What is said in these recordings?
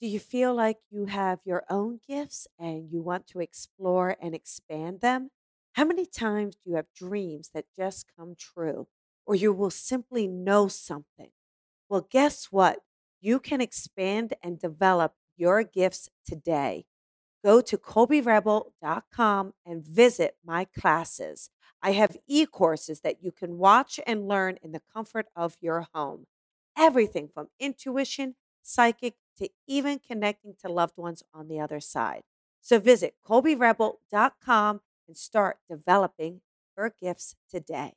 Do you feel like you have your own gifts and you want to explore and expand them? How many times do you have dreams that just come true, or you will simply know something? Well, guess what? You can expand and develop your gifts today. Go to colbyrebel.com and visit my classes. I have e courses that you can watch and learn in the comfort of your home. Everything from intuition, psychic, to even connecting to loved ones on the other side. So visit colbyrebel.com and start developing your gifts today.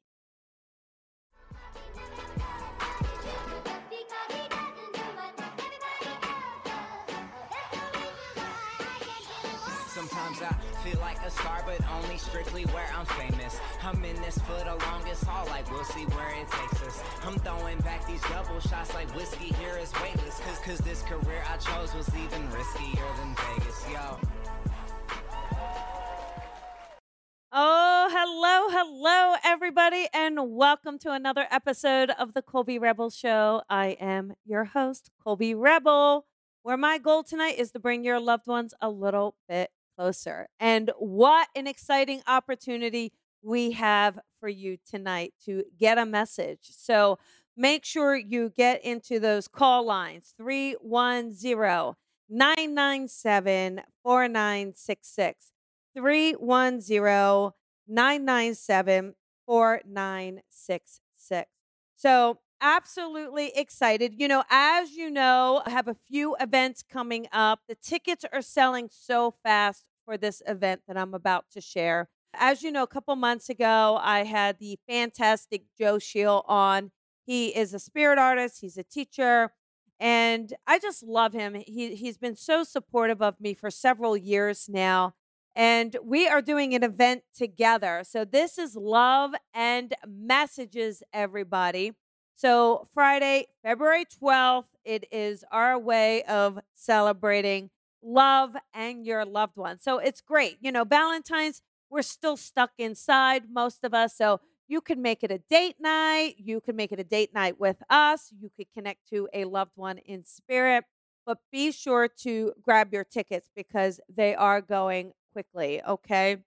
Sometimes I but only strictly where I'm famous. I'm in this for the longest haul, like we'll see where it takes us. I'm throwing back these double shots like whiskey here is weightless. Cause, cause this career I chose was even riskier than Vegas, yo. Oh, hello, hello, everybody, and welcome to another episode of the Colby Rebel Show. I am your host, Colby Rebel, where my goal tonight is to bring your loved ones a little bit closer. And what an exciting opportunity we have for you tonight to get a message. So make sure you get into those call lines 310 997 4966. 310 997 4966. So, absolutely excited. You know, as you know, I have a few events coming up. The tickets are selling so fast for this event that I'm about to share. As you know, a couple months ago, I had the fantastic Joe Sheil on. He is a spirit artist, he's a teacher, and I just love him. He, he's been so supportive of me for several years now. And we are doing an event together. So, this is Love and Messages, everybody. So, Friday, February 12th, it is our way of celebrating love and your loved one. So, it's great. You know, Valentine's, we're still stuck inside, most of us. So, you can make it a date night. You can make it a date night with us. You could connect to a loved one in spirit. But be sure to grab your tickets because they are going quickly. Okay.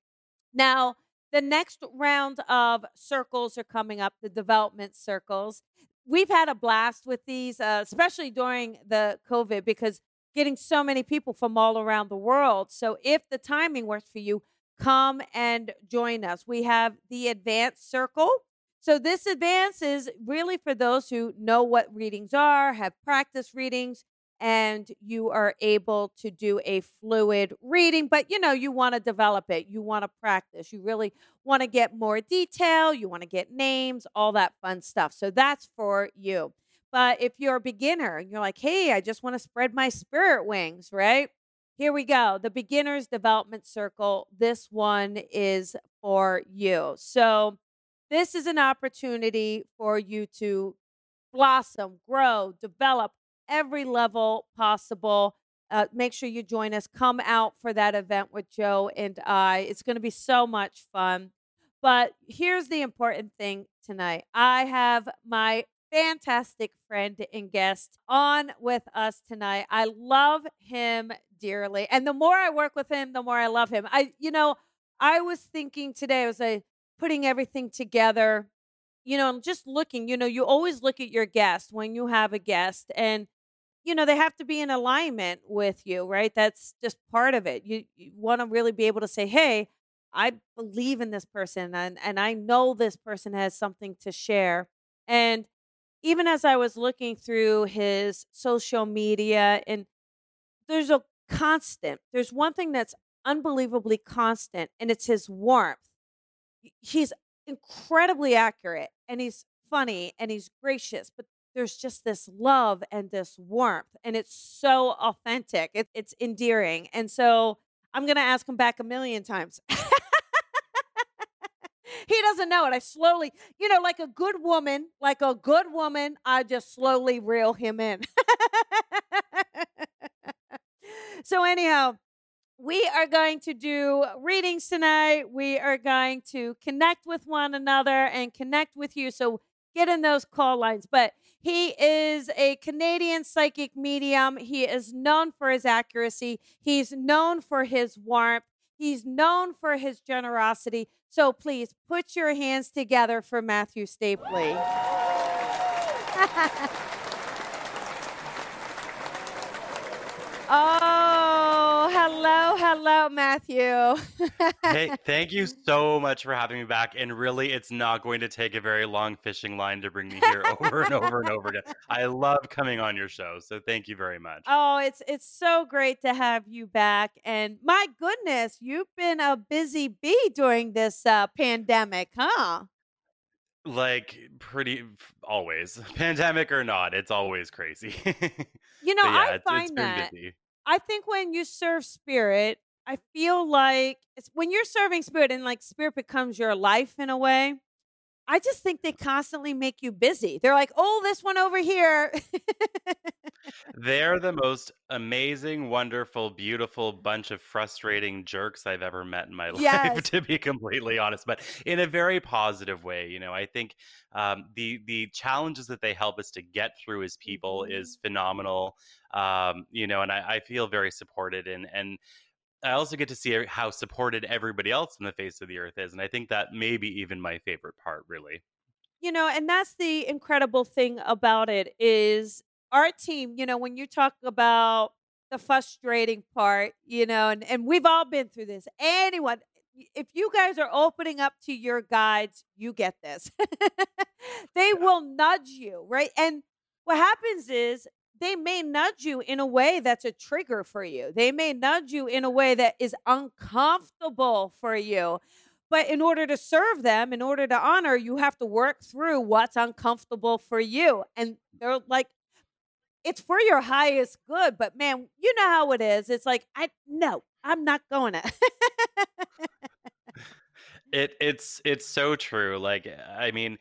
Now, the next round of circles are coming up, the development circles. We've had a blast with these, uh, especially during the COVID, because getting so many people from all around the world. So, if the timing works for you, come and join us. We have the advanced circle. So, this advance is really for those who know what readings are, have practice readings, and you are able to do a fluid reading but you know you want to develop it you want to practice you really want to get more detail you want to get names all that fun stuff so that's for you. But if you're a beginner and you're like hey i just want to spread my spirit wings right? Here we go the beginners development circle this one is for you. So this is an opportunity for you to blossom grow develop every level possible. Uh, make sure you join us. Come out for that event with Joe and I. It's going to be so much fun. But here's the important thing tonight I have my fantastic friend and guest on with us tonight. I love him dearly. And the more I work with him, the more I love him. I, you know, I was thinking today, I was like putting everything together, you know, I'm just looking, you know, you always look at your guest when you have a guest and you know, they have to be in alignment with you, right? That's just part of it. You, you want to really be able to say, hey, I believe in this person and, and I know this person has something to share. And even as I was looking through his social media, and there's a constant, there's one thing that's unbelievably constant, and it's his warmth. He's incredibly accurate and he's funny and he's gracious, but there's just this love and this warmth and it's so authentic it, it's endearing and so i'm going to ask him back a million times. He doesn't know it i slowly you know like a good woman like a good woman i just slowly reel him in. So anyhow we are going to do readings tonight we are going to connect with one another and connect with you so get in those call lines. But he is a Canadian psychic medium. He is known for his accuracy, he's known for his warmth, he's known for his generosity. So please put your hands together for Matthew Stapley. Oh, hello, hello, Matthew. hey, thank you so much for having me back. And really, it's not going to take a very long fishing line to bring me here over and over and over again. I love coming on your show, so thank you very much. Oh, it's it's so great to have you back. And my goodness, you've been a busy bee during this uh, pandemic, huh? Like pretty always, pandemic or not, it's always crazy. You know, yeah, I find that busy. I think when you serve spirit, I feel like it's when you're serving spirit and like spirit becomes your life in a way. I just think they constantly make you busy. They're like, "Oh, this one over here." They're the most amazing, wonderful, beautiful bunch of frustrating jerks I've ever met in my life, yes. to be completely honest, but in a very positive way. You know, I think um, the the challenges that they help us to get through as people Mhm. is phenomenal. Um, you know, and I, I feel very supported, and and I also get to see how supported everybody else in the face of the earth is, and I think that may be even my favorite part, really. You know, and that's the incredible thing about it is our team, you know, when you talk about the frustrating part, you know, and, and we've all been through this. Anyone, if you guys are opening up to your guides, you get this. they will nudge you, right? And what happens is they may nudge you in a way that's a trigger for you. They may nudge you in a way that is uncomfortable for you. But in order to serve them, in order to honor, you have to work through what's uncomfortable for you. And they're like, it's for your highest good. But man, you know how it is. It's like, I no, I'm not going to. It it's it's so true. Like I mean,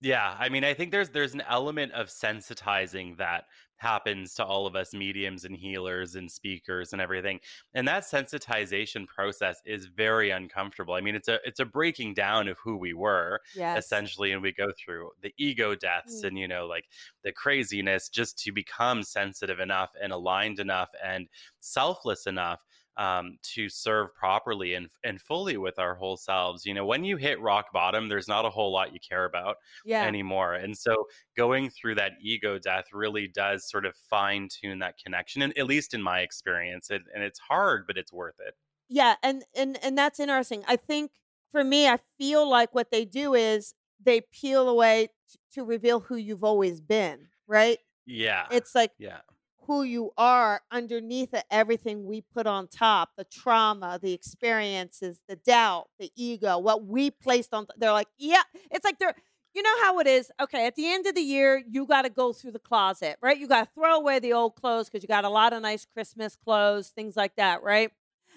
yeah, I mean, I think there's there's an element of sensitizing that happens to all of us mediums and healers and speakers and everything. And that sensitization process is very uncomfortable. I mean, it's a it's a breaking down of who we were yes. essentially and we go through the ego deaths Mm. and you know like the craziness just to become sensitive enough and aligned enough and selfless enough um, to serve properly and and fully with our whole selves. You know, when you hit rock bottom, there's not a whole lot you care about Yeah. anymore. And so going through that ego death really does sort of fine tune that connection, and at least in my experience, it, and it's hard, but it's worth it. Yeah. And and and that's interesting. I think for me, I feel like what they do is they peel away t- to reveal who you've always been, right? Yeah, It's like yeah. Who you are underneath of everything we put on top the trauma the experiences the doubt the ego what we placed on they're like yeah it's like they're you know how it is okay at the end of the year you got to go through the closet right? You got to throw away the old clothes because you got a lot of nice christmas clothes things like that right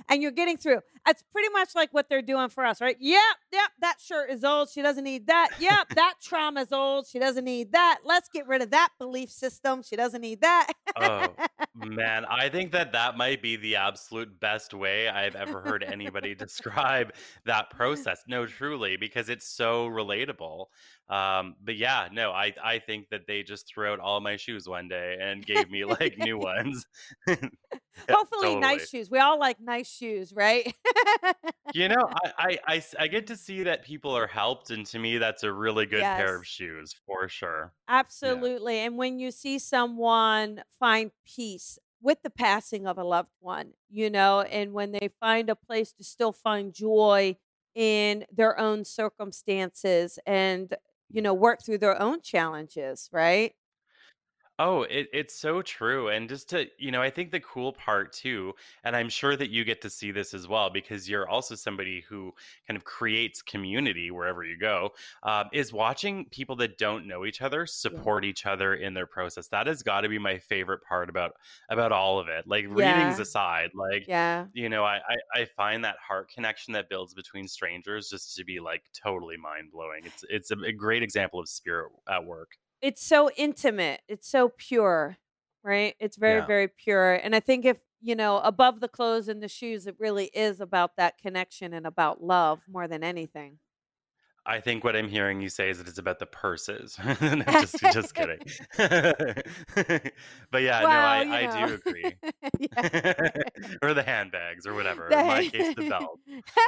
and you're getting through it's pretty much like what they're doing for us right yep yep that shirt is old she doesn't need that yep that trauma is old she doesn't need that let's get rid of that belief system she doesn't need that Oh, man, I think that that might be the absolute best way I've ever heard anybody describe that process. No, truly, because it's so relatable. Um, but yeah, no, I I think that they just threw out all my shoes one day and gave me like new ones. Yeah, Hopefully, totally. nice shoes. We all like nice shoes, right? You know, I I I get to see that people are helped, and to me, that's a really good pair of shoes for sure. Yeah. absolutely. And when you see someone find peace with the passing of a loved one, you know, and when they find a place to still find joy in their own circumstances and, you know, work through their own challenges, right? Oh, it, it's so true. And just to, you know, I think the cool part too, and I'm sure that you get to see this as well because you're also somebody who kind of creates community wherever you go, um, is watching people that don't know each other Yeah. support each other in their process. That has got to be my favorite part about about all of it. Like readings aside, like, Yeah. you know, I, I, I find that heart connection that builds between strangers just to be like totally mind blowing. It's it's a, a great example of spirit at work. It's so intimate. It's so pure, right? It's very, Yeah. very pure. And I think if, you know, above the clothes and the shoes, it really is about that connection and about love more than anything. I think what I'm hearing you say is that it's about the purses. just just kidding. but yeah, no, I, I do agree. or the handbags or whatever. In my case, the belt,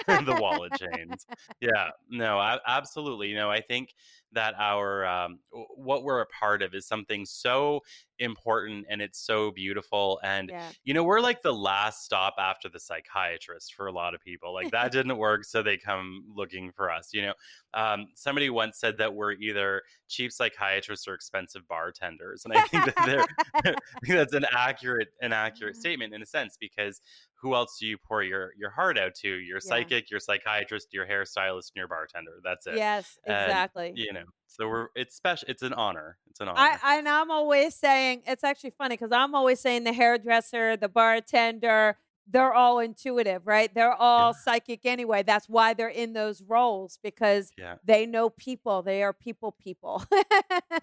the wallet chains. Yeah, no, a- absolutely. You know, I think that our um, what we're a part of is something so important and it's so beautiful and yeah. you know we're like the last stop after the psychiatrist for a lot of people like that didn't work so they come looking for us you know um, somebody once said that we're either cheap psychiatrists or expensive bartenders and i think that they're that's an accurate an accurate Mm-hmm. statement in a sense because who else do you pour your your heart out to your Yeah. psychic your psychiatrist your hairstylist and your bartender that's it Yes, And, exactly. you know so we're it's special it's an honor it's an honor I, I and I'm always saying it's actually funny because I'm always saying the hairdresser, the bartender, they're all intuitive, right? They're all psychic anyway. That's why they're in those roles because yeah they know people. They are people people.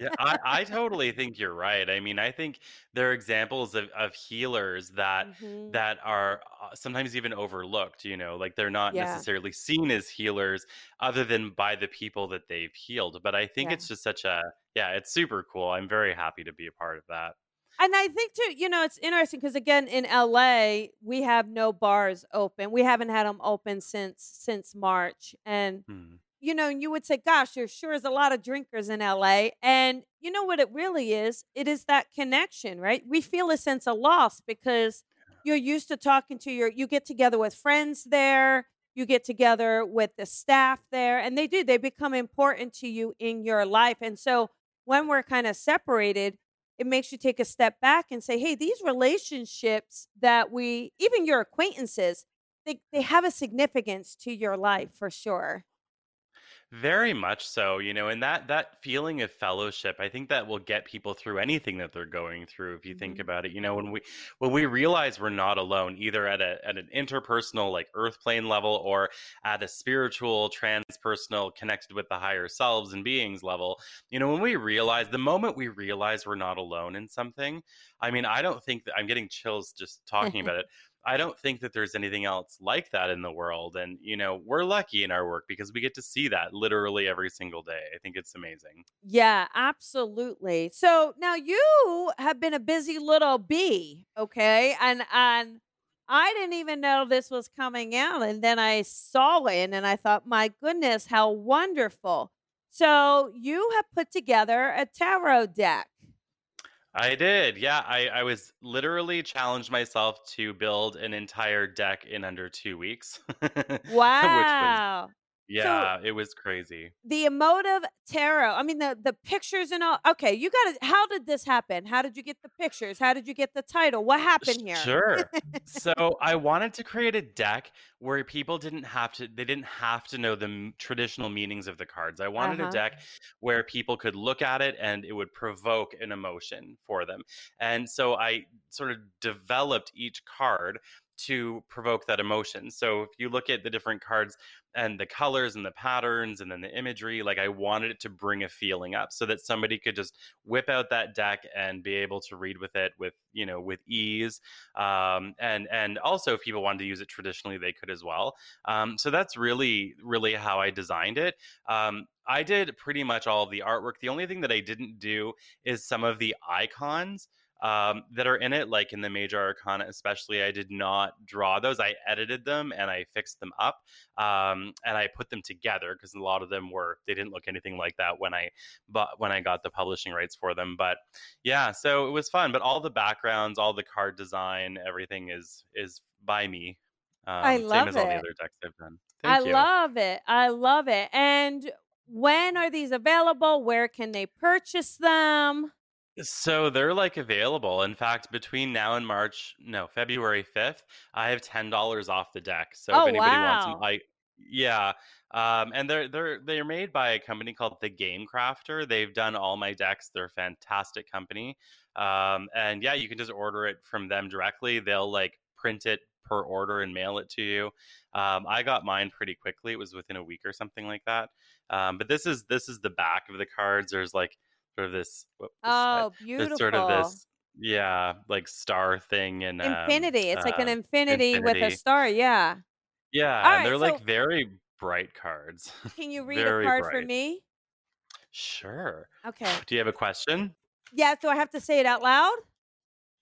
yeah, I, I totally think you're right. I mean, I think there are examples of, of healers that Mhm. that are uh, sometimes even overlooked. You know, like they're not Yeah. necessarily seen as healers, other than by the people that they've healed. But I think Yeah. it's just such a yeah, it's super cool. I'm very happy to be a part of that. And I think too, you know, it's interesting because again, in LA, we have no bars open. We haven't had them open since since March, and Hmm. you know, you would say, "Gosh, there sure is a lot of drinkers in LA." And you know what it really is? It is that connection, right? We feel a sense of loss because you're used to talking to your. You get together with friends there. You get together with the staff there, and they do. They become important to you in your life, and so when we're kind of separated it makes you take a step back and say, hey, these relationships that we, even your acquaintances, they, they have a significance to your life for sure. Very much so, you know, and that that feeling of fellowship, I think that will get people through anything that they're going through. If you think Mhm. about it, you know, when we when we realize we're not alone, either at a at an interpersonal like earth plane level or at a spiritual, transpersonal, connected with the higher selves and beings level, you know, when we realize the moment we realize we're not alone in something, I mean, I don't think that I'm getting chills just talking about it. I don't think that there's anything else like that in the world. And, you know, we're lucky in our work because we get to see that literally every single day. I think it's amazing. Yeah, absolutely. So now you have been a busy little bee, okay? And and I didn't even know this was coming out and then I saw it and I thought, "My goodness, how wonderful." So you have put together a tarot deck. I did. Yeah. I, I was literally challenged myself to build an entire deck in under two weeks, Wow. Yeah, it was crazy. the emotive tarot. I mean, the the pictures and all. Okay, you got to. How did this happen? How did you get the pictures? How did you get the title? What happened here? Sure. so I wanted to create a deck where people didn't have to they didn't have to know the m- traditional meanings of the cards. I wanted a Uh-huh. deck where people could look at it and it would provoke an emotion for them. And so I sort of developed each card to provoke that emotion. So if you look at the different cards and the colors and the patterns and then the imagery, like I wanted it to bring a feeling up so that somebody could just whip out that deck and be able to read with it with, you know, with ease. Um, and and also if people wanted to use it traditionally, they could as well. Um, so that's really really how I designed it. Um, I did pretty much all of the artwork. The only thing that I didn't do is some of the icons um, that are in it, like in the major arcana, especially. I did not draw those. I edited them and I fixed them up, um, and I put them together because a lot of them were they didn't look anything like that when I but when I got the publishing rights for them. But yeah, so it was fun. But all the backgrounds, all the card design, everything is is by me. Um, I same love as all the other decks I've done. I you. love it. I love it. And when are these available? Where can they purchase them? So they're like available. In fact, between now and March, no, February 5th, I have $10 off the deck. So Oh, if anybody wants them. I yeah. Um, and they're they're they're made by a company called The Game Crafter. They've done all my decks. They're a fantastic company. Um, and yeah, you can just order it from them directly. They'll like print it per order and mail it to you. Um, I got mine pretty quickly. It was within a week or something like that. Um, but this is this is the back of the cards. There's like sort of this, this Oh, beautiful. sort of this yeah like star thing and um Infinity. It's like an uh, infinity, with a star. Yeah. yeah All and they're right. like very bright cards. Can you read a card for me? Sure. Okay. Do you have a question? Yeah, do I have to say it out loud?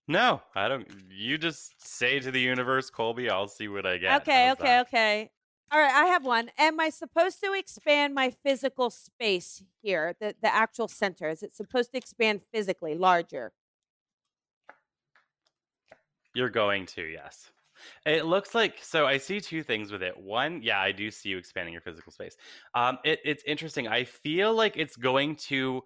No, I don't. You just say to the universe, Colby, I'll see what I get. Okay, How's okay, that? okay. All right, I have one. Am I supposed to expand my physical space here, the, the actual center? Is it supposed to expand physically, larger? You're going to, yes. It looks like so. I see two things with it. One, yeah, I do see you expanding your physical space. Um, it, it's interesting. I feel like it's going to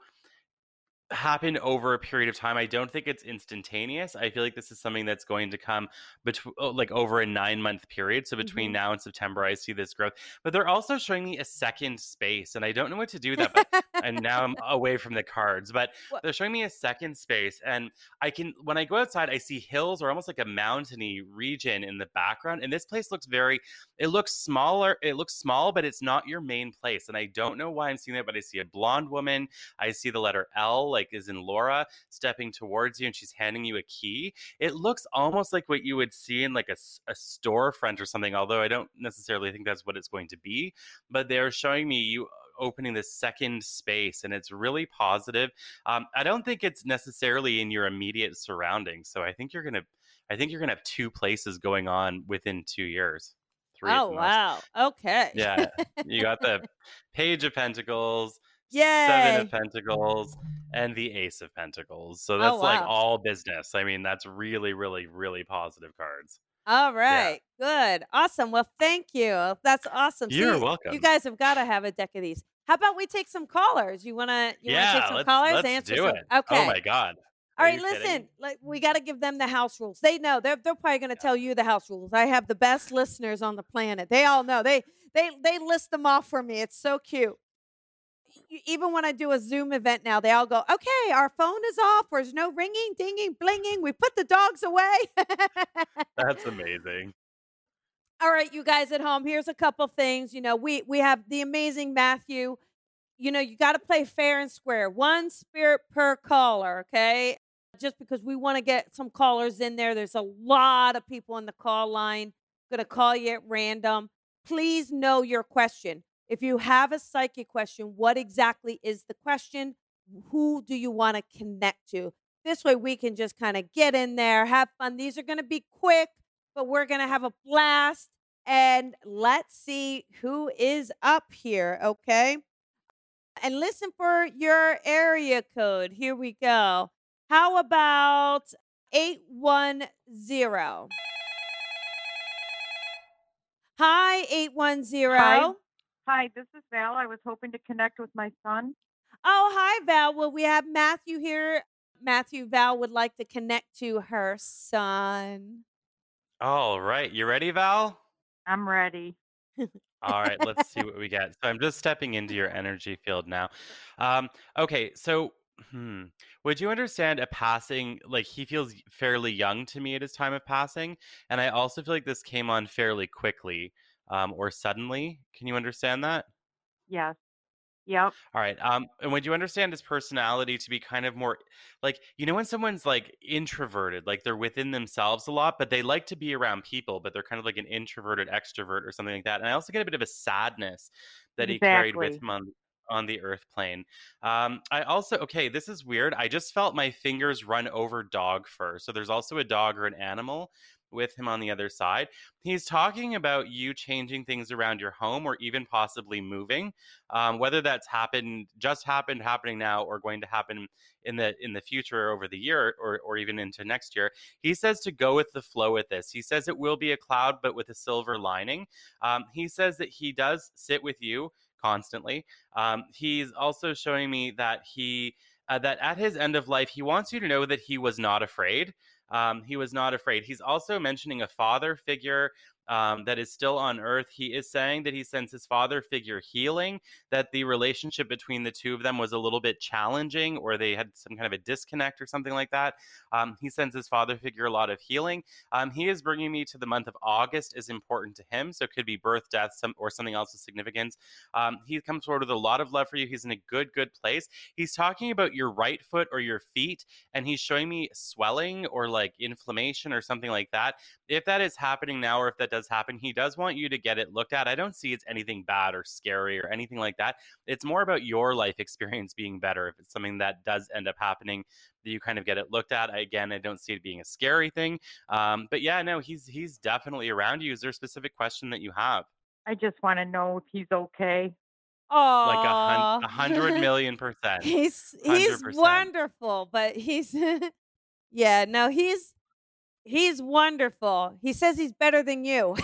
happen over a period of time. I don't think it's instantaneous. I feel like this is something that's going to come between like over a 9 month period. So between Mhm. now and September I see this growth. But they're also showing me a second space and I don't know what to do with that but and now I'm away from the cards, but What- they're showing me a second space and I can when I go outside I see hills or almost like a mountainy region in the background and this place looks very it looks smaller it looks small but it's not your main place and I don't know why I'm seeing that but I see a blonde woman I see the letter L, like is in Laura, stepping towards you and she's handing you a key. It looks almost like what you would see in like a storefront or something, although I don't necessarily think that's what it's going to be. But they're showing me you opening this second space and it's really positive. Um, I don't think it's necessarily in your immediate surroundings. So I think you're going to. I think you're gonna have two places going on within two years. Three oh, wow. Okay. Yeah, you got the Page of Pentacles, Yay. Seven of Pentacles, and the Ace of Pentacles. So oh, that's like Oh, wow. all business. I mean, that's really, really, really positive cards. All right. Good. Awesome. Well, thank you. That's awesome. You're welcome. You guys have got to have a deck of these. How about we take some callers? You want to you want to yeah, take some let's, callers? let's Answer do some. it. Oh okay. Oh my God. All Are right, listen. kidding? Like we got to give them the house rules. They know. They're they're probably going to tell you the house rules. I have the best listeners on the planet. They all know. They they they list them off for me. It's so cute. Even when I do a Zoom event now, they all go, "Okay, our phone is off. There's no ringing, dinging, blinging. We put the dogs away." That's amazing. all right, you guys at home, here's a couple things. You know, we we have the amazing Matthew. You know, you got to play fair and square. One spirit per caller, okay? Just because we want to get some callers in there. There's a lot of people in the call line. Going to call you at random. Please know your question. If you have a psychic question, what exactly is the question? Who do you want to connect to? This way we can just kind of get in there, have fun. These are going to be quick but we're going to have a blast and let's see who is up here, okay? And listen for your area code. Here we go. How about 810? Hi, 810. Hi. Hi, this is Val. I was hoping to connect with my son. Oh, hi, Val. Well, we have Matthew here. Matthew, Val would like to connect to her son. All right. You ready, Val? I'm ready. All right, let's see what we get. So I'm just stepping into your energy field now. Um, okay, so hmm, would you understand a passing? Like he feels fairly young to me at his time of passing, and I also feel like this came on fairly quickly um, or suddenly. Can you understand that? Yes. Yep. All right. Um, and would you understand his personality to be kind of more like you know when someone's like introverted, like they're within themselves a lot, but they like to be around people, but they're kind of like an introverted extrovert or something like that. And I also get a bit of a sadness that he carried with him on on the earth plane. Um, I also okay, this is weird. I just felt my fingers run over dog fur. So there's also a dog or an animal with him on the other side. He's talking about you changing things around your home or even possibly moving um, whether that's happened just happened happening now or going to happen in the in the future over the year or, or even into next year. He says to go with the flow with this. He says it will be a cloud but with a silver lining. Um, he says that he does sit with you constantly. Um, he's also showing me that he uh, that at his end of life he wants you to know that he was not afraid um, he was not afraid. He's also mentioning a father figure um, that is still on earth. He is saying that he sends his father figure healing, that the relationship between the two of them was a little bit challenging or they had some kind of a disconnect or something like that. Um, he sends his father figure a lot of healing. Um, he is bringing me to the month of August is important to him. So it could be birth, death, some, or something else of significance. Um, he comes forward with a lot of love for you. He's in a good, good place. He's talking about your right foot or your feet, and he's showing me swelling or like inflammation or something like that. If that is happening now or if that does happen, he does want you to get it looked at. I don't see it's anything bad or scary or anything like that. It's more about your life experience being better. If it's something that does end up happening, that you kind of get it looked at. Again, I don't see it being a scary thing. Um, but yeah, no, he's he's definitely around you. Is there a specific question that you have? I just want to know if he's okay. Oh, Like a, hun- hundred million percent. he's he's 100%. wonderful, but he's yeah, no, he's he's wonderful. He says he's better than you.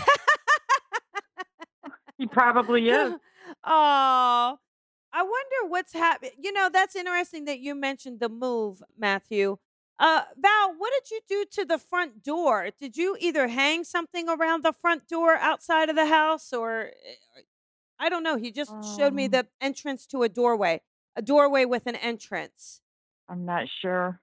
He probably is. oh, I wonder what's happening. You know, that's interesting that you mentioned the move, Matthew. Uh, Val, what did you do to the front door? Did you either hang something around the front door outside of the house, or eh, I don't know? He just showed me Um. the entrance to a doorway, a doorway with an entrance. I'm not sure.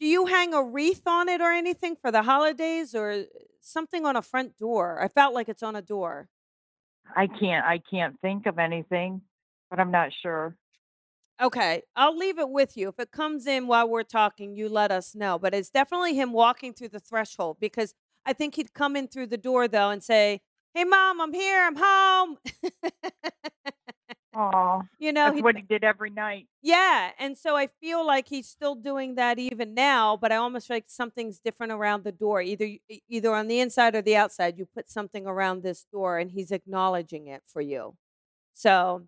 Do you hang a wreath on it or anything for the holidays, or uh, something on a front door? I felt like it's on a door. I can't. I can't think of anything, but I'm not sure. Okay, I'll leave it with you. If it comes in while we're talking, you let us know. But it's definitely him walking through the threshold because I think he'd come in through the door though and say, "Hey, mom, I'm here. I'm home." Oh, you know, that's he'd- what he did every night. yeah. And so I feel like he's still doing that even now. But I almost feel like something's different around the door, either either on the inside or the outside. You put something around this door, and he's acknowledging it for you. So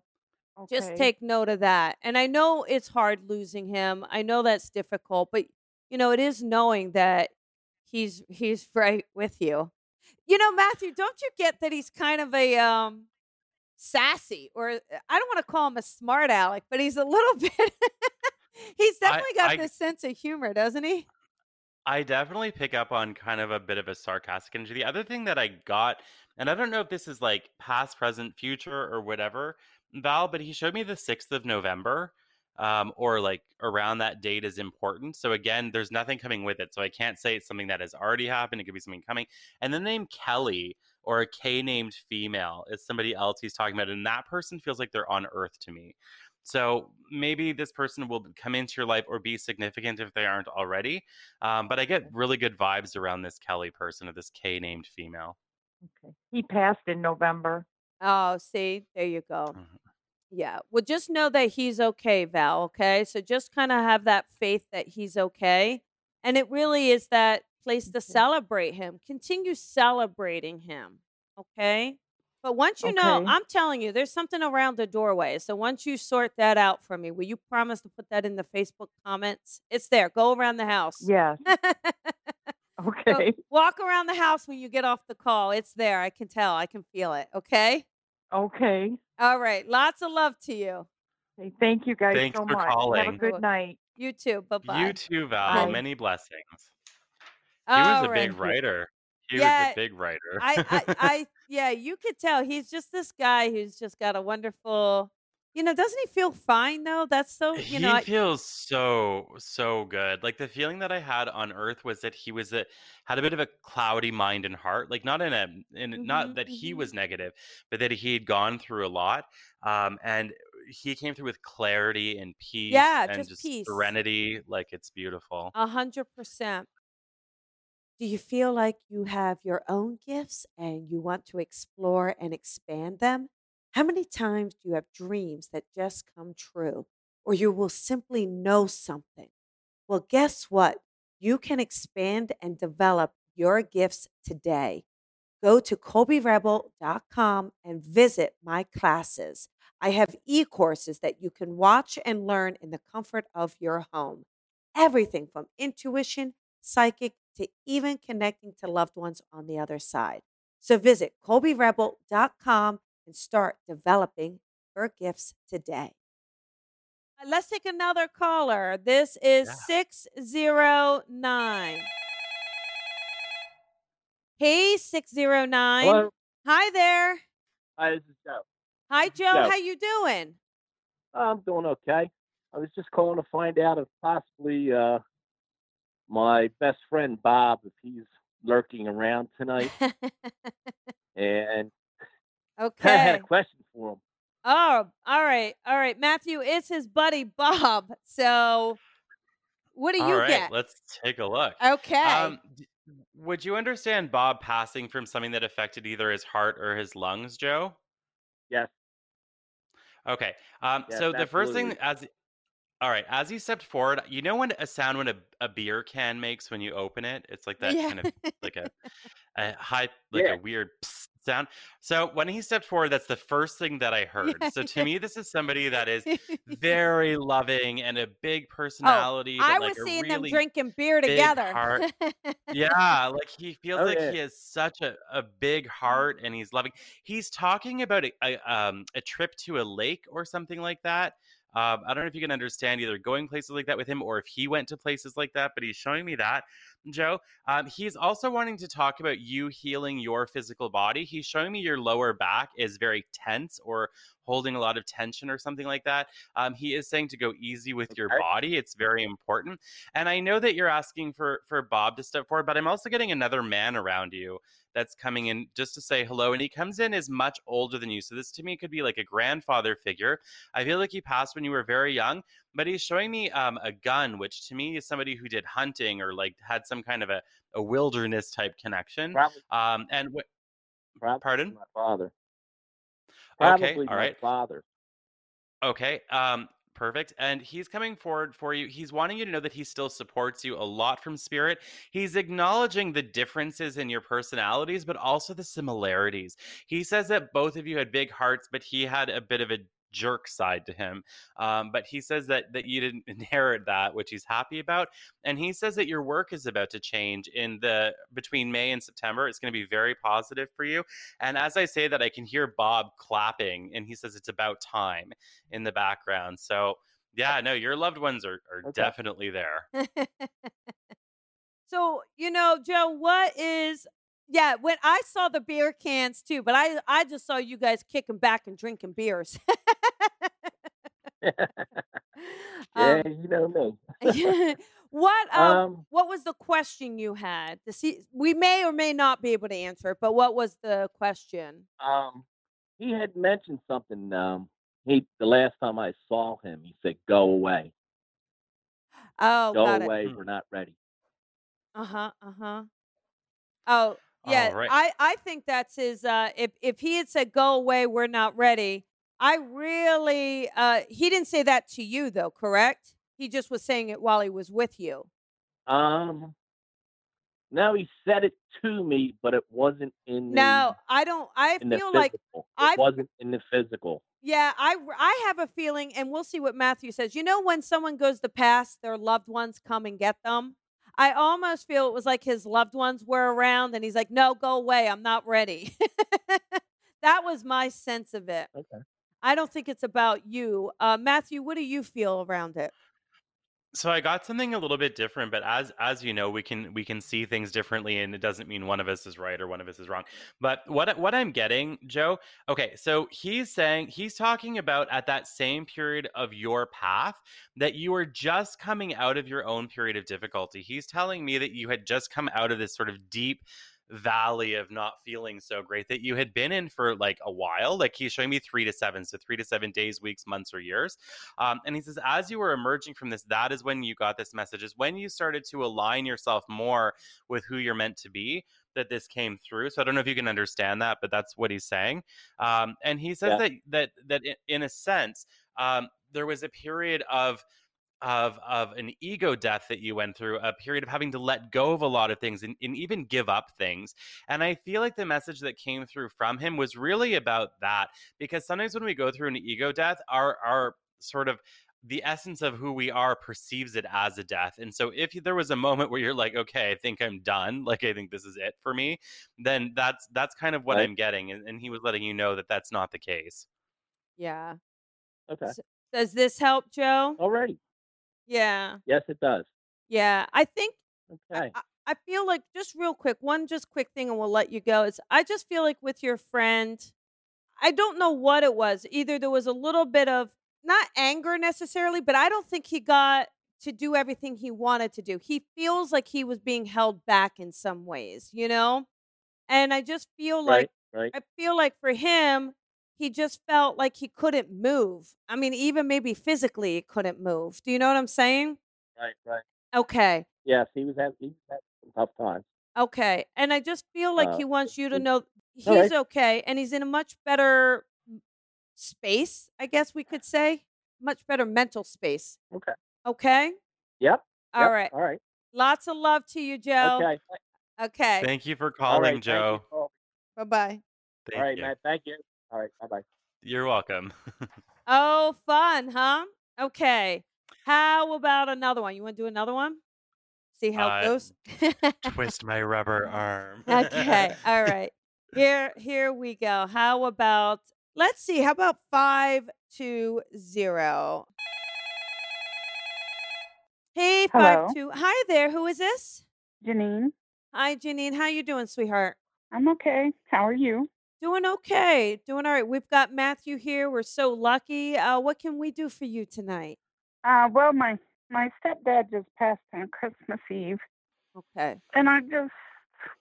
Okay. just take note of that. And I know it's hard losing him. I know that's difficult, but you know, it is knowing that he's he's right with you. You know, Matthew, don't you get that he's kind of a um sassy or uh, I don't want to call him a smart aleck, but he's a little bit he's I- definitely got I- this sense of humor, doesn't he? I definitely pick up on kind of a bit of a sarcastic energy. The other thing that I got, and I don't know if this is like past, present, future, or whatever, Val, but he showed me the 6th of November, um, or like around that date is important. So again, there's nothing coming with it. So I can't say it's something that has already happened. It could be something coming. And the name Kelly or a K named female is somebody else he's talking about. And that person feels like they're on earth to me. So maybe this person will come into your life or be significant if they aren't already. Um, but I get really good vibes around this Kelly person or this K named female. Okay. He passed in November. Oh, see, there you go. Mhm. Yeah. Well, just know that he's okay, Val. Okay. So just kind of have that faith that he's okay. And it really is that place to mm-hmm. celebrate him. Continue celebrating him. Okay. But once you know, I'm telling you, there's something around the doorway. So once you sort that out for me, will you promise to put that in the Facebook comments? It's there. Go around the house. Yes. Go- Okay. walk around the house when you get off the call. It's there. I can tell. I can feel it. Okay. Okay. All right. Lots of love to you. Hey, thank you guys Thanks so for much. Have a good night. You too. Bye bye. You too, Val. Bye. Many blessings. He was a big writer. He Yeah, was a big writer. I, I, I, yeah, you could tell he's just this guy who's just got a wonderful. You know, doesn't he feel fine though? That's so. You he know, I, feels so so good. Like the feeling that I had on Earth was that he was a had a bit of a cloudy mind and heart. Like not in a in Mhm, not that he mhm. was negative, but that he had gone through a lot. Um, and he came through with clarity and peace Yeah, and just just peace. serenity. Like it's beautiful. a hundred percent. Do you feel like you have your own gifts and you want to explore and expand them? How many times do you have dreams that just come true, or you will simply know something? Well, guess what? You can expand and develop your gifts today. Go to colbyrebel.com and visit my classes. I have e courses that you can watch and learn in the comfort of your home. Everything from intuition, psychic, to even connecting to loved ones on the other side. So visit colbyrebel.com and start developing your gifts today. Uh, Let's take another caller. This is Yeah. 609. Hey, 609. Hello. Hi there. Hi, this is Joe. Hi, Joe. Joe. How you doing? I'm doing okay. I was just calling to find out if possibly uh, my best friend Bob, if he's lurking around tonight, and okay. I had a question for him. Oh, all right. All right. Matthew, it's his buddy Bob. So what do All you right, get? let's take a look. Okay. Um, Would you understand Bob passing from something that affected either his heart or his lungs, Joe? Yes. Okay. Um, Yes, so the first thing as all right, as he stepped forward, you know when a sound when a, a beer can makes when you open it? It's like that Yeah. kind of like a, a high like Yeah. a weird sound. So when he stepped forward, that's the first thing that I heard. Yeah, So to me, this is somebody that is very loving and a big Oh, personality, I but was like a seeing them drinking beer together. Yeah, like he feels Oh like yeah. he has such a, a big heart and he's loving. He's talking about a, a um a trip to a lake or something like that. Um, I don't know if you can understand either going places like that with him or if he went to places like that, but he's showing me that, Joe. Um, he's also wanting to talk about you healing your physical body. He's showing me your lower back is very tense or holding a lot of tension or something like that. Um, he is saying to go easy with your body. It's very important. And I know that you're asking for for Bob to step forward, but I'm also getting another man around you that's coming in just to say hello. And he comes in is much older than you. So this to me could be like a grandfather figure. I feel like he passed when you were very young, but he's showing me um, a gun, which to me is somebody who did hunting or like had some kind of a, a wilderness type connection. Probably, Um, and wh- probably pardon? my father. Okay, Probably all my right. father. Okay, um, perfect. And he's coming forward for you. He's wanting you to know that he still supports you a lot from spirit. He's acknowledging the differences in your personalities, but also the similarities. He says that both of you had big hearts, but he had a bit of a jerk side to him. Um, but he says that that you didn't inherit that, which he's happy about. And he says that your work is about to change in the between May and September. It's going to be very positive for you. And as I say that, I can hear Bob clapping, and he says it's about time in the background. So yeah, no, your loved ones are, are Okay. definitely there. so, you know, Joe, what is yeah, when I saw the beer cans too, but I I just saw you guys kicking back and drinking beers. yeah, um you know me. what um Um, what was the question you had? To see we may or may not be able to answer it, but what was the question? um, he had mentioned something. Um, he the last time I saw him, he said, "Go away, Oh, go got it. away. Hmm. We're not ready." Uh-huh, uh-huh. Oh, yeah, right. I I think that's his uh if if he had said go away, we're not ready. I really uh he didn't say that to you though, correct? He just was saying it while he was with you. Um, no, he said it to me, but it wasn't in the No, I don't I feel like. I It wasn't in the physical. yeah, I I have a feeling and we'll see what Matthew says. You know when someone goes to pass, their loved ones come and get them? I almost feel it was like his loved ones were around and he's like, "No, go away. I'm not ready." that was my sense of it. Okay. I don't think it's about you. Uh, Matthew, what do you feel around it? So I got something a little bit different, but as as you know, we can we can see things differently, and it doesn't mean one of us is right or one of us is wrong. But what what I'm getting, Joe, okay, so he's saying he's talking about at that same period of your path that you were just coming out of your own period of difficulty. He's telling me that you had just come out of this sort of deep valley of not feeling so great that you had been in for like a while. Like he's showing me three to seven, so three to seven days, weeks, months, or years. Um, and he says, as you were emerging from this, that is when you got this message, is when you started to align yourself more with who you're meant to be. That this came through, so I don't know if you can understand that, but that's what he's saying. Um, and he says Yeah. that that that i- in a sense, um, there was a period of of of an ego death that you went through, a period of having to let go of a lot of things and, and even give up things. And I feel like the message that came through from him was really about that. Because sometimes when we go through an ego death, our our sort of the essence of who we are perceives it as a death. And so if there was a moment where you're like, okay, I think I'm done, like I think this is it for me, then that's that's kind of what Right. I'm getting. And, and he was letting you know that that's not the case. Yeah. Okay. S- Does this help, Joe? Alrighty. Yeah. Yes, it does. Yeah. I think I, Okay. I I feel like just real quick, one just quick thing and we'll let you go. Is I just feel like with your friend, I don't know what it was. Either there was a little bit of not anger necessarily, but I don't think he got to do everything he wanted to do. He feels like he was being held back in some ways, you know? And I just feel like Right. Right. I feel like for him, he just felt like he couldn't move. I mean, even maybe physically he couldn't move. Do you know what I'm saying? Right. Right. Okay. Yes, he was having he was having some tough times. Okay. And I just feel like Uh, he wants you to know he's right. okay and he's in a much better space, I guess we could say. Much better mental space. Okay. Okay? Yep. All Yep. right. All right. Lots of love to you, Joe. Okay. Okay. Thank you for calling, right. Joe. Bye-bye. All right, you. Matt. Thank you. All right. Bye bye. You're welcome. Oh, fun, huh? Okay. How about another one? You want to do another one? See how it Uh, goes? Twist my rubber arm. okay. All right. Here here we go. How about let's see, how about 520? Hey, Hello. 52. Hi there. Who is this? Janine, Hi, Janine. How you doing, sweetheart? I'm okay. How are you? Doing okay. Doing all right. We've got Matthew here. We're so lucky. Uh, what can we do for you tonight? Uh, well, my my stepdad just passed on Christmas Eve, Okay. and I just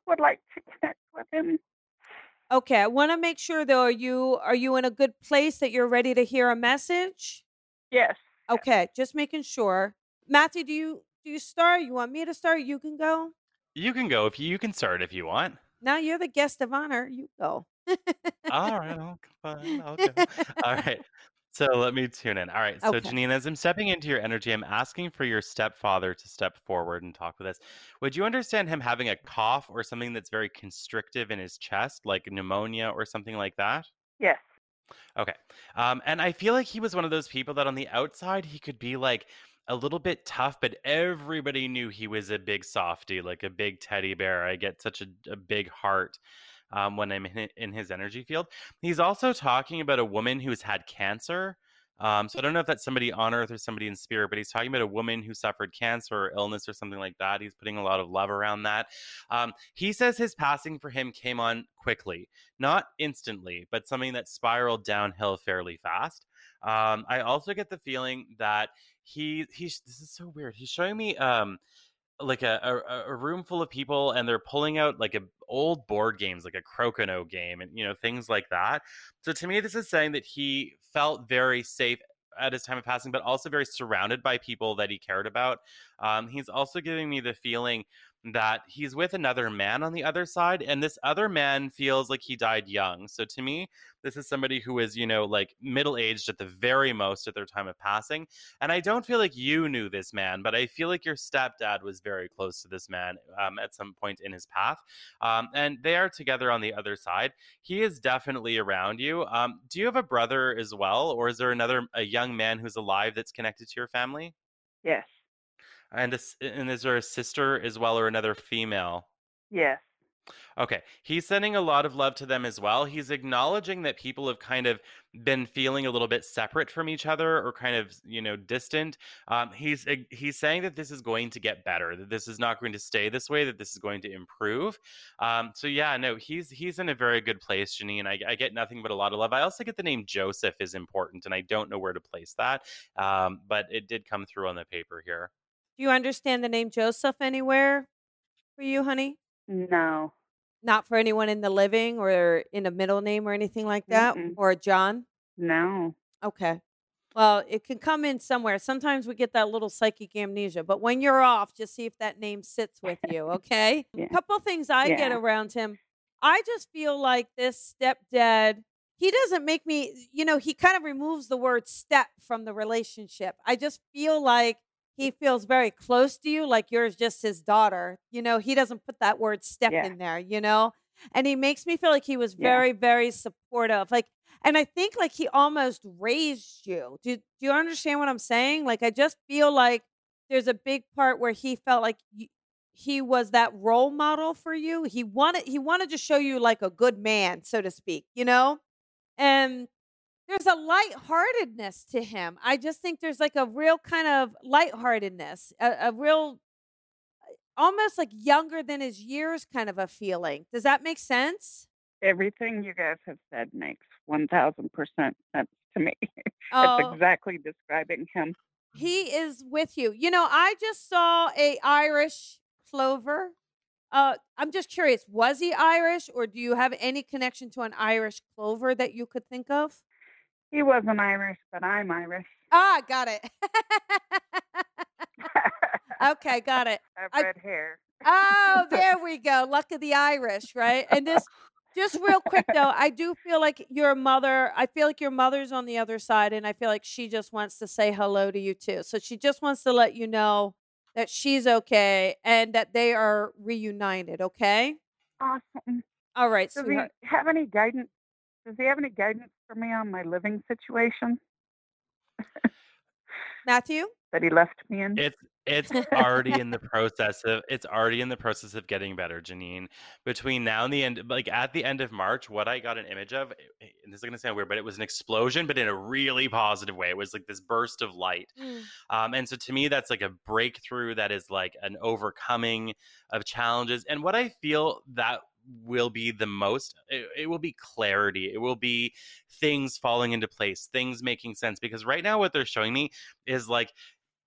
would like to connect with him. Okay. I want to make sure though, are you are you in a good place that you're ready to hear a message? Yes. Okay, just making sure. Matthew, do you do you start? You want me to start? You can go. you can go if you, you can start if you want. Now you're the guest of honor. You go. All right, I'll, fine, I'll go. All right. So let me tune in. All right. So, Okay. Janine, as I'm stepping into your energy, I'm asking for your stepfather to step forward and talk with us. Would you understand him having a cough or something that's very constrictive in his chest, like pneumonia or something like that? Yes. Okay. Um, and I feel like he was one of those people that on the outside he could be like a little bit tough, but everybody knew he was a big softy, like a big teddy bear. I get such a, a big heart um, when I'm in, his energy field. He's also talking about a woman who's had cancer. Um, so I don't know if that's somebody on earth or somebody in spirit, but he's talking about a woman who suffered cancer or illness or something like that. He's putting a lot of love around that. Um, he says his passing for him came on quickly, not instantly, but something that spiraled downhill fairly fast. Um, I also get the feeling that he he's this is so weird. He's showing me um like a, a, a room full of people and they're pulling out like a old board games like a crokinole game and you know things like that. So to me this is saying that he felt very safe at his time of passing but also very surrounded by people that he cared about. Um, he's also giving me the feeling that he's with another man on the other side and this other man feels like he died young so to me this is somebody who is you know like middle aged at the very most at their time of passing and I don't feel like you knew this man, but I feel like your stepdad was very close to this man um, at some point in his path. Um, and they are together on the other side. He is definitely around you. Um, do you have a brother as well, or is there another a young man who's alive that's connected to your family? Yes. And a s and is there a sister as well, or another female? Yes. Okay. He's sending a lot of love to them as well. He's acknowledging that people have kind of been feeling a little bit separate from each other or kind of, you know, distant. Um, he's he's saying that this is going to get better, that this is not going to stay this way, that this is going to improve. Um, so yeah, no, he's he's in a very good place, Janine. I, I get nothing but a lot of love. I also get the name Joseph is important, and I don't know where to place that, um, but it did come through on the paper here. Do you understand the name Joseph anywhere for you, honey? No. Not for anyone in the living or in a middle name or anything like that? Mm-mm. Or John? No. Okay. Well, it can come in somewhere. Sometimes we get that little psychic amnesia, but when you're off, just see if that name sits with you, okay? Yeah. Couple things I get around him. I just feel like this stepdad, he doesn't make me, you know, he kind of removes the word step from the relationship. I just feel like he feels very close to you, like you're just his daughter. You know, he doesn't put that word step Yeah. in there, you know? And he makes me feel like he was Yeah. very, very supportive. Like, and I think like he almost raised you. Do, do you understand what I'm saying? Like, I just feel like there's a big part where he felt like you, he was that role model for you. He wanted he wanted to show you like a good man, so to speak, you know? And there's a lightheartedness to him. I just think there's like a real kind of lightheartedness, a, a real almost like younger than his years kind of a feeling. Does that make sense? Everything you guys have said makes 1000% sense to me. It's Oh, exactly describing him. he is with you. You know, I just saw a Irish clover. Uh, I'm just curious, was he Irish or do you have any connection to an Irish clover that you could think of? He wasn't Irish, but I'm Irish. Ah, got it. Okay, got it. I have I- red hair. Oh, there we go. Luck of the Irish, right? And this, just real quick though, I do feel like your mother, I feel like your mother's on the other side, and I feel like she just wants to say hello to you too. So she just wants to let you know that she's okay and that they are reunited, okay? Awesome. All right, Does sweetheart. he have any guidance? Does he have any guidance for me on my living situation Matthew? that he left me in? It's it's already in the process of it's already in the process of getting better, Janine. Between now and the end, like at the end of March, what I got an image of, eh, and this is gonna sound weird, but it was an explosion, but in a really positive way. It was like this burst of light. Mm. Um, and so to me, that's like a breakthrough that is like an overcoming of challenges. And what I feel that will be the most, it, it will be clarity. It will be things falling into place, things making sense. Because right now, what they're showing me is like,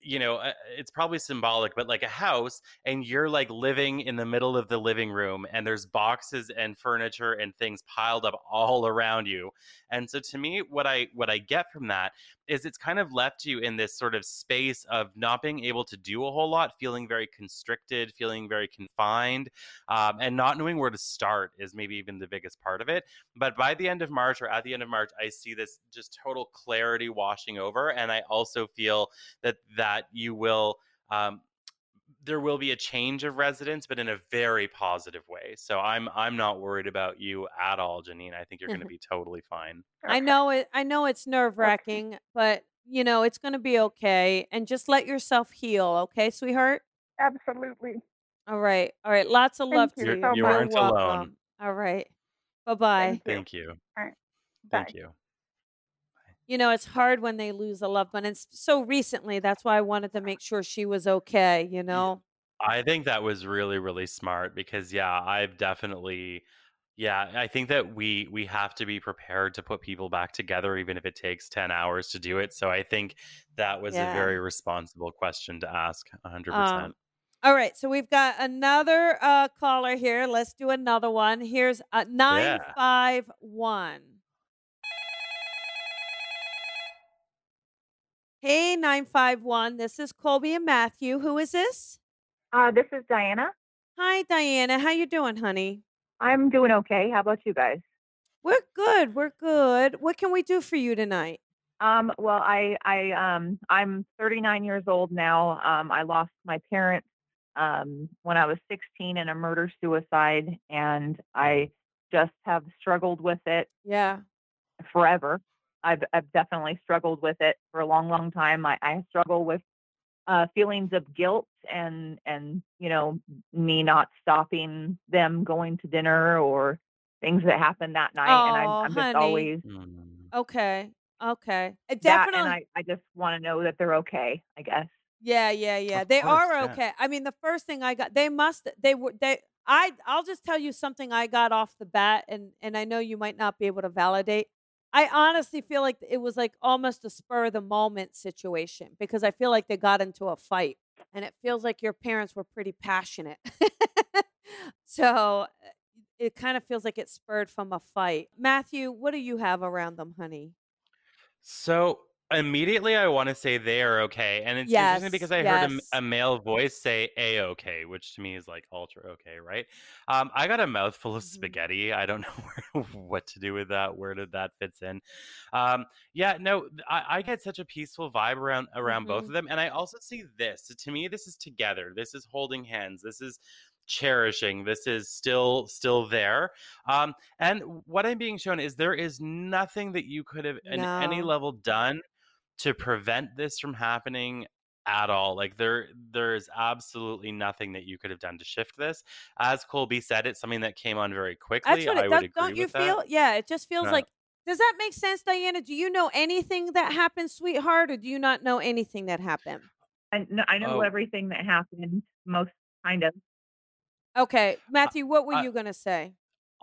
you know, uh, it's probably symbolic, but like a house, and you're like living in the middle of the living room, and there's boxes and furniture and things piled up all around you. And so to me, what I what I get from that is it's kind of left you in this sort of space of not being able to do a whole lot, feeling very constricted, feeling very confined, um, and not knowing where to start is maybe even the biggest part of it. But by the end of March or at the end of March, I see this just total clarity washing over, and I also feel that that you will. Um, there will be a change of residence, but in a very positive way. So I'm I'm not worried about you at all, Janine. I think you're going to be totally fine. I know it I know it's nerve wracking, but you know, it's gonna be okay. And just let yourself heal, okay, sweetheart? Absolutely. All right. All right. Lots of Thank love you to You're, you. so you aren't alone. All right. Bye bye. Thank you. Thank you. All right. Thank Bye. you. You know, it's hard when they lose a loved one. And so recently, that's why I wanted to make sure she was okay, you know? I think that was really really smart because yeah, I've definitely yeah, I think that we we have to be prepared to put people back together even if it takes 10 hours to do it. So I think that was Yeah. a very responsible question to ask 100%. Um, all right. So we've got another uh, caller here. Let's do another one. Here's uh, 951. Hey, 951. This is Colby and Matthew. Who is this? Uh, this is Diana. Hi, Diana. How you doing, honey? I'm doing okay. How about you guys? We're good. We're good. What can we do for you tonight? Um, well, I, I, um, I'm 39 years old now. Um, I lost my parents um, when I was 16 in a murder suicide, and I just have struggled with it Yeah. forever. I've, I've definitely struggled with it for a long, long time. I, I struggle with uh, feelings of guilt and and you know me not stopping them going to dinner or things that happened that night, and Oh, I'm, I'm just honey. always Mm. Okay. Okay. That, Definitely. and I, I just want to know that they're okay. I guess. Yeah, yeah, yeah. Of They course, are yeah. okay. I mean, the first thing I got, they must, they were, they. I, I'll just tell you something I got off the bat, and and I know you might not be able to validate. I honestly feel like it was like almost a spur of the moment situation because I feel like they got into a fight, and it feels like your parents were pretty passionate. so uh, it kind of feels like it spurred from a fight. Matthew, what do you have around them, honey? So immediately I want to say they are okay. And it's Yes, interesting because I heard a, a male voice say a okay, which to me is like ultra okay, right? Um, I got a mouthful of Mhm. spaghetti. I don't know where, what to do with that. Where did that fits in? Um, yeah, no, I, I get such a peaceful vibe around around both Mhm. of them. And I also see this. To me, this is together. This is holding hands. This is cherishing this is still still there um and what i'm being shown is there is nothing that you could have in any level done to prevent this from happening at all like there there is absolutely nothing that you could have done to shift this as colby said it's something that came on very quickly That's what i it would does. agree Don't you with feel? that Yeah, it just feels Yeah. like. Does that make sense, Diana? Do you know anything that happened, sweetheart, or do you not know anything that happened? I know, I know Oh. everything that happened. Most kind of. Okay, Matthew, what were I- you gonna say?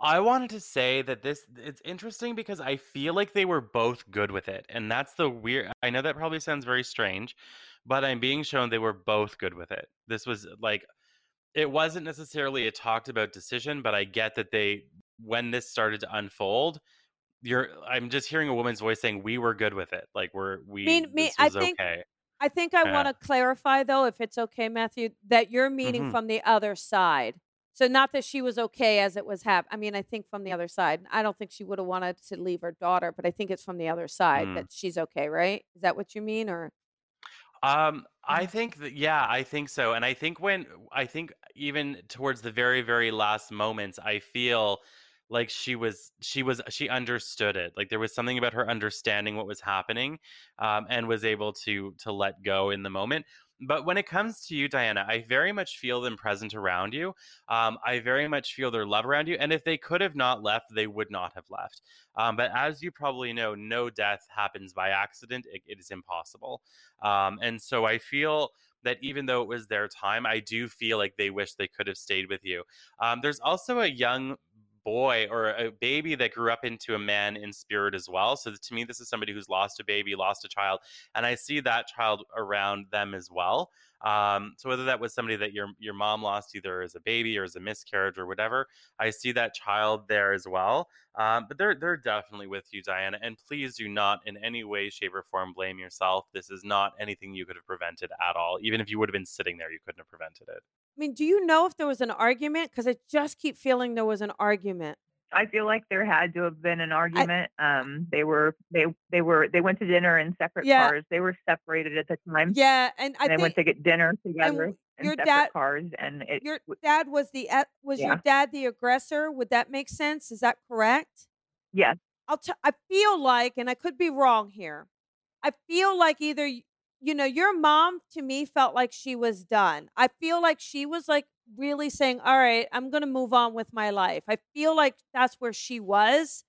I wanted to say that this it's interesting because I feel like they were both good with it. And that's the weird I know that probably sounds very strange, but I'm being shown they were both good with it. This was like it wasn't necessarily a talked about decision, but I get that they when this started to unfold, you're I'm just hearing a woman's voice saying we were good with it. Like we're we Mean- me- I think- okay. I think I Yeah. want to clarify though, if it's okay, Matthew, that you're meaning Mhm. from the other side. So not that she was okay as it was happening. I mean, I think from the other side. I don't think she would have wanted to leave her daughter, but I think it's from the other side Mm. that she's okay, right? Is that what you mean, or? Um, I think that yeah, I think so. And I think when I think even towards the very, very last moments, I feel like she was she was she understood it. Like there was something about her understanding what was happening, um, and was able to to let go in the moment. But when it comes to you, Diana, I very much feel them present around you. Um, I very much feel their love around you. And if they could have not left, they would not have left. Um, but as you probably know, no death happens by accident. It, it is impossible. Um, and so I feel that even though it was their time, I do feel like they wish they could have stayed with you. Um, there's also a young boy or a baby that grew up into a man in spirit as well. So to me, this is somebody who's lost a baby, lost a child, and I see that child around them as well. Um, so whether that was somebody that your your mom lost either as a baby or as a miscarriage or whatever, I see that child there as well. Um, but they're they're definitely with you, Diana. And please do not in any way, shape, or form blame yourself. This is not anything you could have prevented at all. Even if you would have been sitting there, you couldn't have prevented it. I mean, do you know if there was an argument? Because I just keep feeling there was an argument. I feel like there had to have been an argument. um, they were they they were they went to dinner in separate Yeah. cars. They were separated at the time. Yeah, and I and they think went to get dinner together in your separate dad- cars, and it your dad was the was your dad the aggressor? Would that make sense? Is that correct? yes, I'll t- I feel like, and I could be wrong here. I feel like either you know your mom to me felt like she was done. I feel like she was like really saying, "All right, I'm going to move on with my life." I feel like that's where she was,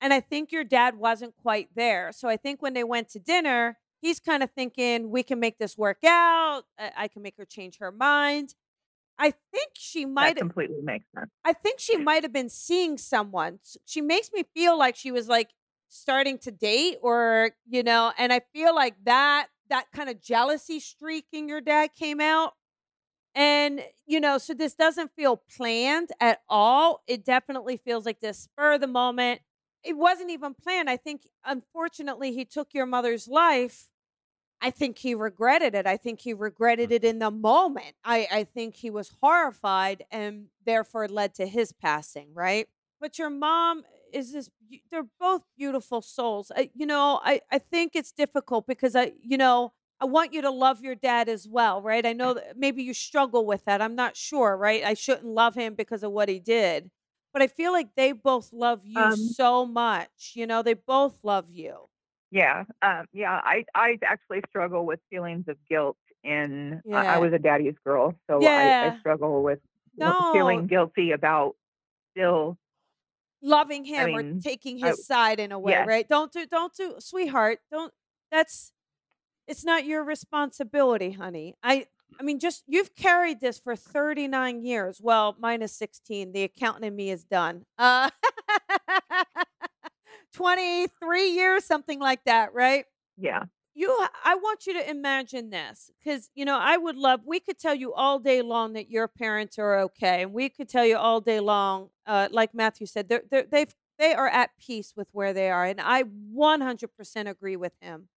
and I think your dad wasn't quite there. So I think when they went to dinner, he's kind of thinking, "We can make this work out. I, I can make her change her mind." I think she might that completely makes sense. I think she might have been seeing someone. She makes me feel like she was like starting to date or, you know, and I feel like that that kind of jealousy streak in your dad came out. And, you know, so this doesn't feel planned at all. It definitely feels like this spur of the moment. It wasn't even planned. I think unfortunately he took your mother's life I think he regretted it. I think he regretted mm. it in the moment. I, I think he was horrified and therefore led to his passing, right? But your mom is this, they're both beautiful souls. I, you know, I, I think it's difficult because I, you know, I want you to love your dad as well, right? I know that maybe you struggle with that. I'm not sure, right? I shouldn't love him because of what he did. But I feel like they both love you Um, so much. You know, they both love you. Yeah, um, yeah. I I actually struggle with feelings of guilt. In I, Yeah. I was a daddy's girl, so I, Yeah. I struggle with No. feeling guilty about still. Loving him or mean, taking I- his side in a way, yes. right? Don't do, don't do, sweetheart. Don't. That's. It's not your responsibility, honey. I. I mean, just you've carried this for 39 years. Well, minus 16. The accountant in me is done. Uh, 23 years, something like that, right? Yeah, you i want you to imagine this because you know i would love we could tell you all day long that your parents are okay and we could tell you all day long uh, like matthew said they're, they're, they've they are at peace with where they are and i 100% agree with him.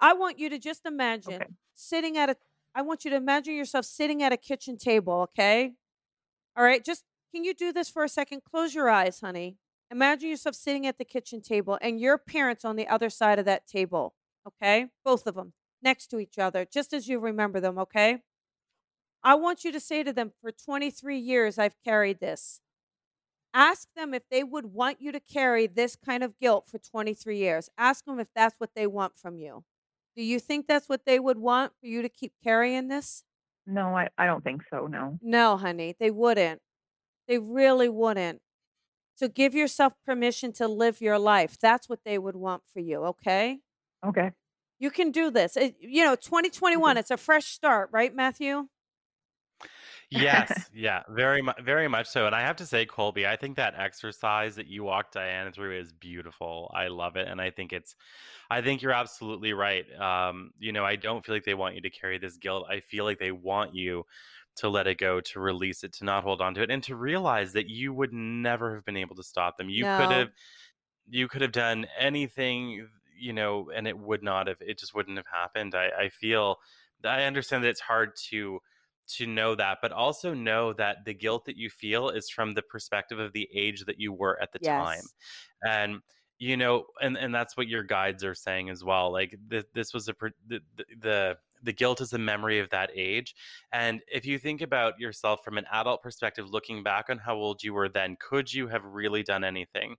I want you to just imagine Okay. sitting at a i want you to imagine yourself sitting at a kitchen table okay? All right just can you do this for a second? Close your eyes honey. Imagine yourself sitting at the kitchen table and your parents on the other side of that table okay? Both of them next to each other, just as you remember them, okay? I want you to say to them, for 23 years, I've carried this. Ask them if they would want you to carry this kind of guilt for 23 years. Ask them if that's what they want from you. Do you think that's what they would want for you to keep carrying this? no, I I don't think so. No. No, honey, they wouldn't. They really wouldn't. So give yourself permission to live your life. That's what they would want for you, okay? Okay. You can do this. It, you know, 2021, it's a fresh start, right, Matthew? Yes, yeah, very much, very much so. And I have to say, Colby, I think that exercise that you walked Diana through is beautiful. I love it, and I think it's, I think you're absolutely right. Um, you know, I don't feel like they want you to carry this guilt. I feel like they want you to let it go, to release it, to not hold on to it, and to realize that you would never have been able to stop them. You could have, you could have done anything you know, and it would not have, it just wouldn't have happened. I, I feel, I understand that it's hard to to know that, but also know that the guilt that you feel is from the perspective of the age that you were at the time, and you know, and and that's what your guides are saying as well. Like this, this was a the, the the the guilt is a memory of that age, and if you think about yourself from an adult perspective, looking back on how old you were then, could you have really done anything?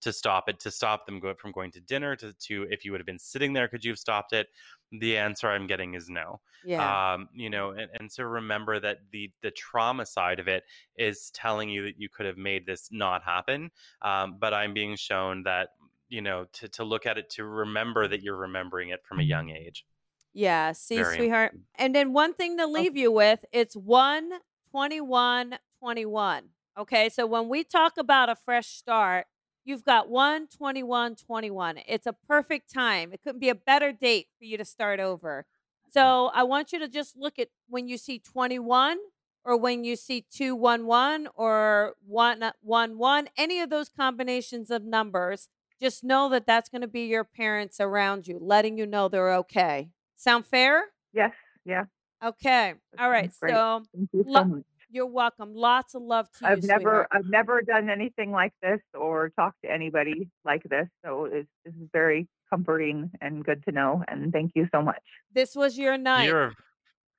To stop it to stop them go- from going to dinner to, to if you would have been sitting there could you have stopped it the answer i'm getting is no Yeah. um you know and, and so remember that the the trauma side of it is telling you that you could have made this not happen um but i'm being shown that you know to, to look at it to remember that you're remembering it from a young age Yeah, see, very sweetheart. important And then one thing to leave you with, it's 1 21 21. Okay, so when we talk about a fresh start, you've got 1 21 21. It's a perfect time. It couldn't be a better date for you to start over. So I want you to just look at when you see 21 or when you see 211 or 111, uh, any of those combinations of numbers, just know that that's going to be your parents around you, letting you know they're okay. Sound fair? Yes, yeah, Okay. All right. great. So so lo-. You're welcome. Lots of love to you, I've never sweetheart. I've never done anything like this or talked to anybody like this, so it's this is very comforting and good to know. And thank you so much. This was your night. you're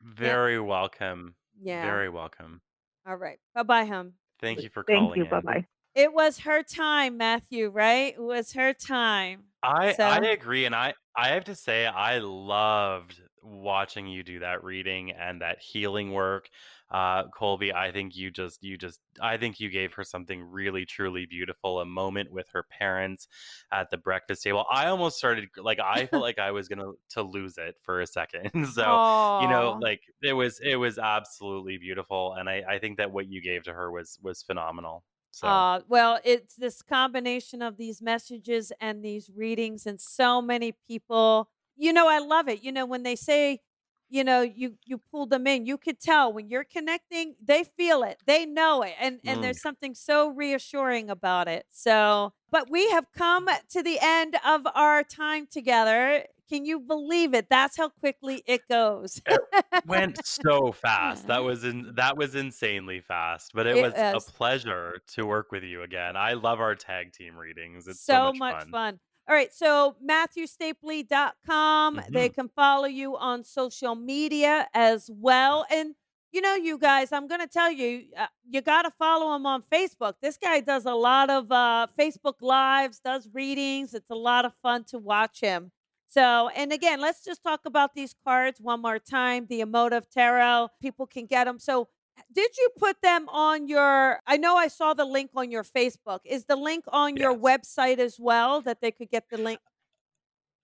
Yeah. very welcome Yeah. very welcome All right. Bye bye, hum. thank you for Thank calling Thank you. Bye bye. It was her time, Matthew, right? It was her time. I I agree, and I I have to say I loved watching you do that reading and that healing work, uh, Colby. I think you just you just I think you gave her something really truly beautiful, a moment with her parents at the breakfast table. I almost started like I felt like I was gonna to lose it for a second. So you know, like it was it was absolutely beautiful, and I I think that what you gave to her was was phenomenal. So uh, well, it's this combination of these messages and these readings, and so many people. You know, I love it. You know, when they say, you know, you you pull them in, you could tell when you're connecting, they feel it, they know it, and and mm, there's something so reassuring about it. So, but we have come to the end of our time together. Can you believe it? That's how quickly it goes. it went so fast. That was in that was insanely fast, but it It was a pleasure to work with you again. I love our tag team readings. It's so so much much fun. fun. All right, so MatthewStapley.com. They hmm can follow you on social media as well. And you know, you guys, I'm going to tell you, uh, you got to follow him on Facebook. This guy does a lot of uh, Facebook Lives, does readings. It's a lot of fun to watch him. So, and again, let's just talk about these cards one more time. The emotive tarot, people can get them. So, did you put them on your? I know I saw the link on your Facebook. Is the link on your website as well that they could get the link?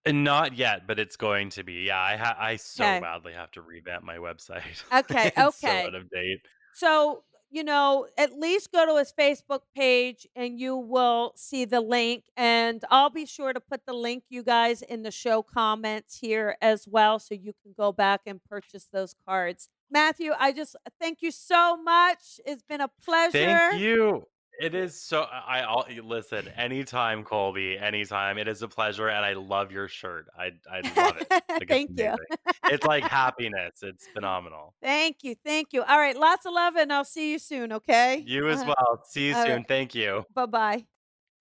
Uh, not yet, but it's going to be. Yeah, I ha- I so Okay. badly have to revamp my website. Okay. it's so Okay. out of date. So, you know, at least go to his Facebook page and you will see the link. And I'll be sure to put the link, you guys, in the show comments here as well. So you can go back and purchase those cards. Matthew, I just thank you so much. It's been a pleasure. Thank you. It is so. I I'll, listen anytime, Colby. Anytime. It is a pleasure, and I love your shirt. I I love it. Like it's thank you. It's like happiness. It's phenomenal. thank you. Thank you. All right. Lots of love, and I'll see you soon. Okay. You as Uh, well. See you all soon. right. Thank you. Bye bye.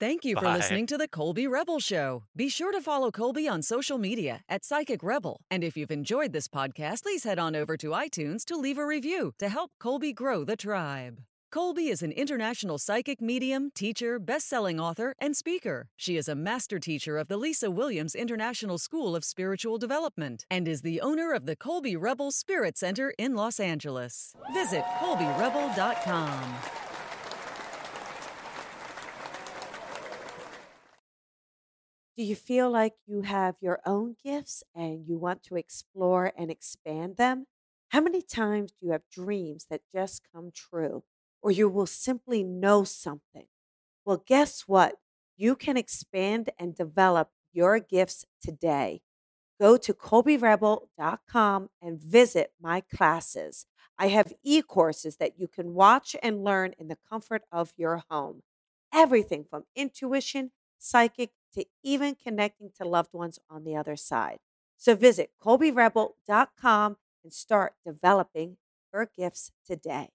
Thank you for Bye. listening to the Colby Rebel Show. Be sure to follow Colby on social media at Psychic Rebel. And if you've enjoyed this podcast, please head on over to iTunes to leave a review to help Colby grow the tribe. Colby is an international psychic medium, teacher, best selling author, and speaker. She is a master teacher of the Lisa Williams International School of Spiritual Development and is the owner of the Colby Rebel Spirit Center in Los Angeles. Visit ColbyRebel.com. Do you feel like you have your own gifts and you want to explore and expand them? How many times do you have dreams that just come true, or you will simply know something? Well, guess what? You can expand and develop your gifts today. Go to ColbyRebel.com and visit my classes. I have e courses that you can watch and learn in the comfort of your home. Everything from intuition, psychic, to even connecting to loved ones on the other side. So visit ColbyRebel.com and start developing your gifts today.